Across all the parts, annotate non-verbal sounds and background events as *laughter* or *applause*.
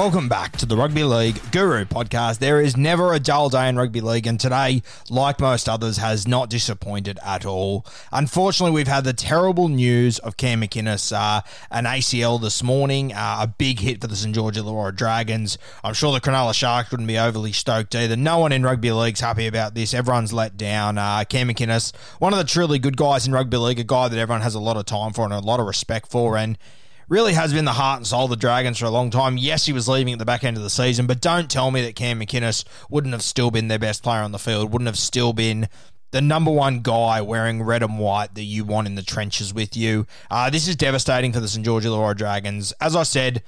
Welcome back to the Rugby League Guru podcast. There is never a dull day in rugby league, and today, like most others, has not disappointed at all. Unfortunately, we've had the terrible news of Cam McInnes, uh, an ACL this morning, uh, a big hit for the St George Illawarra Dragons. I'm sure the Cronulla Sharks wouldn't be overly stoked either. No one in rugby league's happy about this. Everyone's let down. Uh, Cam McInnes, one of the truly good guys in rugby league, a guy that everyone has a lot of time for and a lot of respect for, and really has been the heart and soul of the Dragons for a long time. Yes, he was leaving at the back end of the season, but don't tell me that Cam McInnes wouldn't have still been their best player on the field, wouldn't have still been the number one guy wearing red and white that you want in the trenches with you. Uh, this is devastating for the St. George Illawarra Dragons. As I said,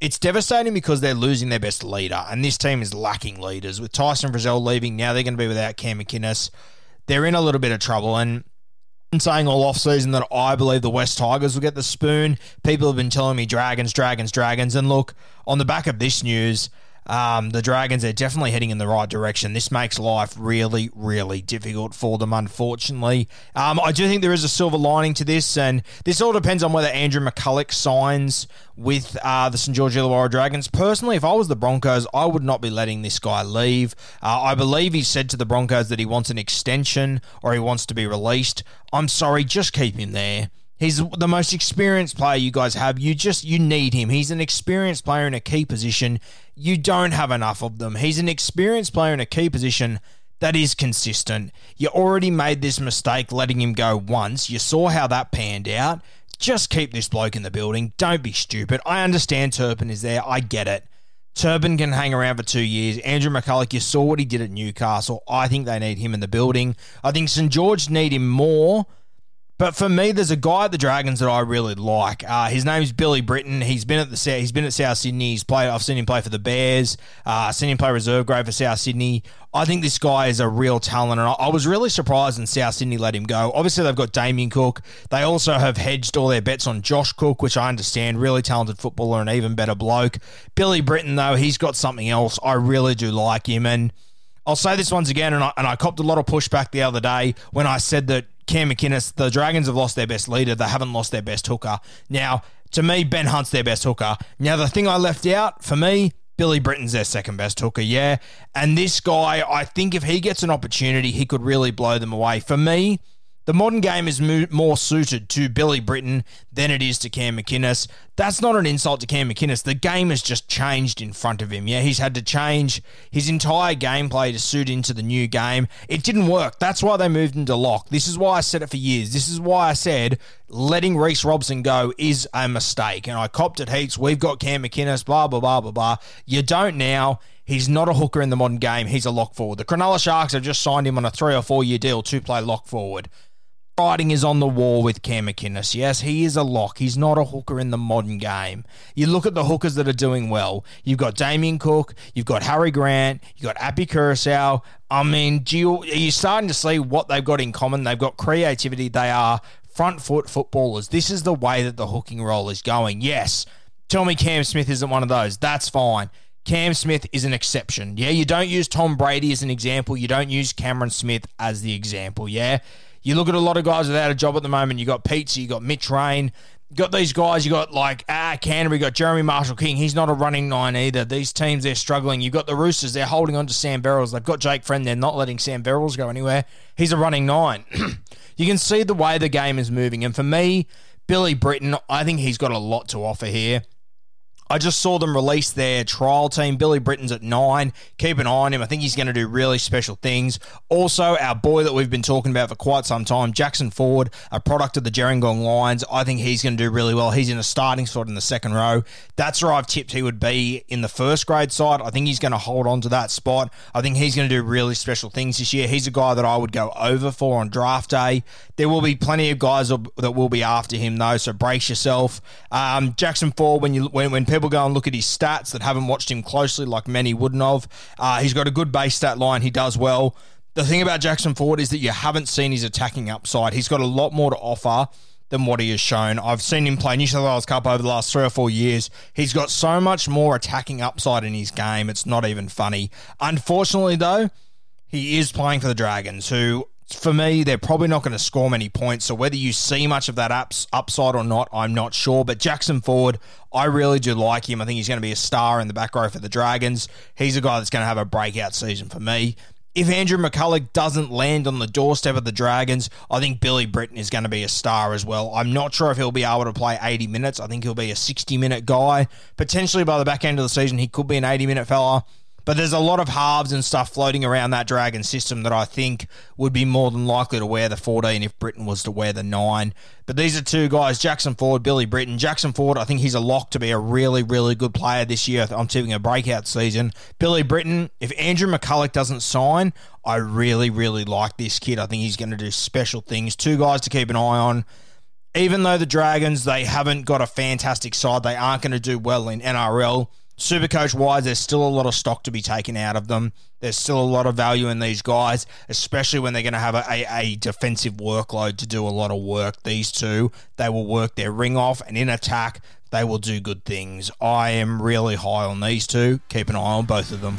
it's devastating because they're losing their best leader, and this team is lacking leaders. With Tyson Frizell leaving, now they're going to be without Cam McInnes. They're in a little bit of trouble, and saying all off season that I believe the West Tigers will get the spoon. People have been telling me Dragons, Dragons, Dragons. And look, on the back of this news, um, the Dragons are definitely heading in the right direction. This makes life really, really difficult for them, unfortunately. Um, I do think there is a silver lining to this, and this all depends on whether Andrew McCullough signs with uh, the St. George Illawarra Dragons. Personally, if I was the Broncos, I would not be letting this guy leave. Uh, I believe he said to the Broncos that he wants an extension or he wants to be released. I'm sorry, just keep him there. He's the most experienced player you guys have. You just you need him. He's an experienced player in a key position. You don't have enough of them. He's an experienced player in a key position that is consistent. You already made this mistake letting him go once. You saw how that panned out. Just keep this bloke in the building. Don't be stupid. I understand Turpin is there. I get it. Turpin can hang around for two years. Andrew McCullough, you saw what he did at Newcastle. I think they need him in the building. I think St George need him more. But for me, there's a guy at the Dragons that I really like. Uh, his name's Billy Britton. He's been at the he's been at South Sydney. He's played. I've seen him play for the Bears. Uh, I've seen him play reserve grade for South Sydney. I think this guy is a real talent, and I, I was really surprised when South Sydney let him go. Obviously, they've got Damien Cook. They also have hedged all their bets on Josh Cook, which I understand. Really talented footballer and even better bloke. Billy Britton, though, he's got something else. I really do like him, and I'll say this once again, and I, and I copped a lot of pushback the other day when I said that Cam McInnes, the Dragons have lost their best leader. They haven't lost their best hooker. Now, to me, Ben Hunt's their best hooker. Now, the thing I left out, for me, Billy Britton's their second best hooker, yeah. And this guy, I think if he gets an opportunity, he could really blow them away. For me, the modern game is mo- more suited to Billy Britton than it is to Cam McInnes. That's not an insult to Cam McInnes. The game has just changed in front of him. Yeah, he's had to change his entire gameplay to suit into the new game. It didn't work. That's why they moved him to lock. This is why I said it for years. This is why I said letting Reece Robson go is a mistake. And I copped it heaps. We've got Cam McInnes, blah, blah, blah, blah, blah. You don't now. He's not a hooker in the modern game. He's a lock forward. The Cronulla Sharks have just signed him on a three or four year deal to play lock forward. Writing is on the wall with Cam McInnes. Yes, he is a lock. He's not a hooker in the modern game. You look at the hookers that are doing well. You've got Damien Cook, you've got Harry Grant, you've got Api Koroisau. I mean, do you, are you starting to see what they've got in common? They've got creativity. They are front foot footballers. This is the way that the hooking role is going. Yes, tell me Cam Smith isn't one of those. That's fine. Cam Smith is an exception. Yeah, you don't use Tom Brady as an example. You don't use Cameron Smith as the example. Yeah. You look at a lot of guys without a job at the moment. You got Pizza, you got Mitch Rein, you got these guys. You got like ah Canterbury, you got Jeremy Marshall King. He's not a running nine either. These teams they're struggling. You've got the Roosters. They're holding on to Sam Verrills. They've got Jake Friend. They're not letting Sam Verrills go anywhere. He's a running nine. *clears throat* you can see the way the game is moving. And for me, Billy Britton, I think he's got a lot to offer here. I just saw them release their trial team. Billy Britton's at nine. Keep an eye on him. I think he's going to do really special things. Also, our boy that we've been talking about for quite some time, Jackson Ford, a product of the Gerringong Lions. I think he's going to do really well. He's in a starting spot in the second row. That's where I've tipped he would be in the first grade side. I think he's going to hold on to that spot. I think he's going to do really special things this year. He's a guy that I would go over for on draft day. There will be plenty of guys that will be after him though, so brace yourself. Um, Jackson Ford, when you when when people go and look at his stats that haven't watched him closely, like many wouldn't have. Uh, he's got a good base stat line. He does well. The thing about Jackson Ford is that you haven't seen his attacking upside. He's got a lot more to offer than what he has shown. I've seen him play New South Wales Cup over the last three or four years. He's got so much more attacking upside in his game. It's not even funny. Unfortunately, though, he is playing for the Dragons, who for me, they're probably not going to score many points. So whether you see much of that ups, upside or not, I'm not sure. But Jackson Ford, I really do like him. I think he's going to be a star in the back row for the Dragons. He's a guy that's going to have a breakout season for me. If Andrew McCullough doesn't land on the doorstep of the Dragons, I think Billy Britton is going to be a star as well. I'm not sure if he'll be able to play 80 minutes. I think he'll be a 60 minute guy. Potentially by the back end of the season, he could be an 80 minute fella. But there's a lot of halves and stuff floating around that Dragon system that I think would be more than likely to wear the 14 if Britton was to wear the 9. But these are two guys, Jackson Ford, Billy Britton. Jackson Ford, I think he's a lock to be a really, really good player this year. I'm tipping a breakout season. Billy Britton, if Andrew McCullough doesn't sign, I really, really like this kid. I think he's going to do special things. Two guys to keep an eye on even though the Dragons they haven't got a fantastic side, they aren't going to do well in NRL. Supercoach wise, there's still a lot of stock to be taken out of them. There's still a lot of value in these guys, especially when they're going to have a, a, a, defensive workload to do a lot of work. These two, they will work their ring off, and in attack, they will do good things. I am really high on these two. Keep an eye on both of them.